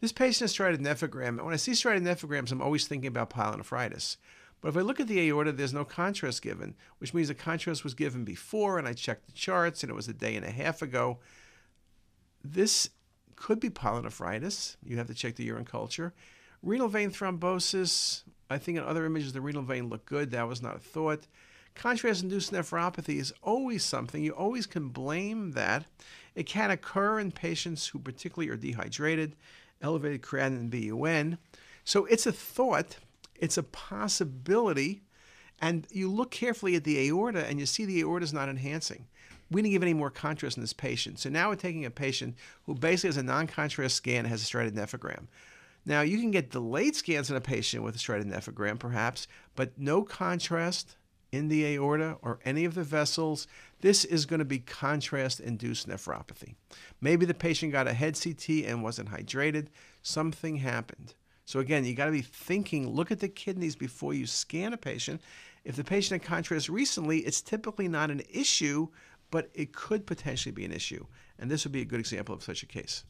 This patient has striated nephrogram, and when I see striated nephrograms, I'm always thinking about pyelonephritis. But if I look at the aorta, there's no contrast given, which means the contrast was given before, and I checked the charts, and it was a day and a half ago. This could be pyelonephritis. You have to check the urine culture. Renal vein thrombosis, I think in other images the renal vein looked good. That was not a thought. Contrast-induced nephropathy is always something. You always can blame that. It can occur in patients who particularly are dehydrated, elevated creatinine BUN. So it's a thought, it's a possibility, and you look carefully at the aorta and you see the aorta is not enhancing. We didn't give any more contrast in this patient. So now we're taking a patient who basically has a non-contrast scan and has a striated nephrogram. Now you can get delayed scans in a patient with a striated nephrogram, perhaps, but no contrast in the aorta or any of the vessels. This is going to be contrast-induced nephropathy. Maybe the patient got a head CT and wasn't hydrated. Something happened. So again, you got to be thinking, look at the kidneys before you scan a patient. If the patient had contrast recently, it's typically not an issue, but it could potentially be an issue. And this would be a good example of such a case.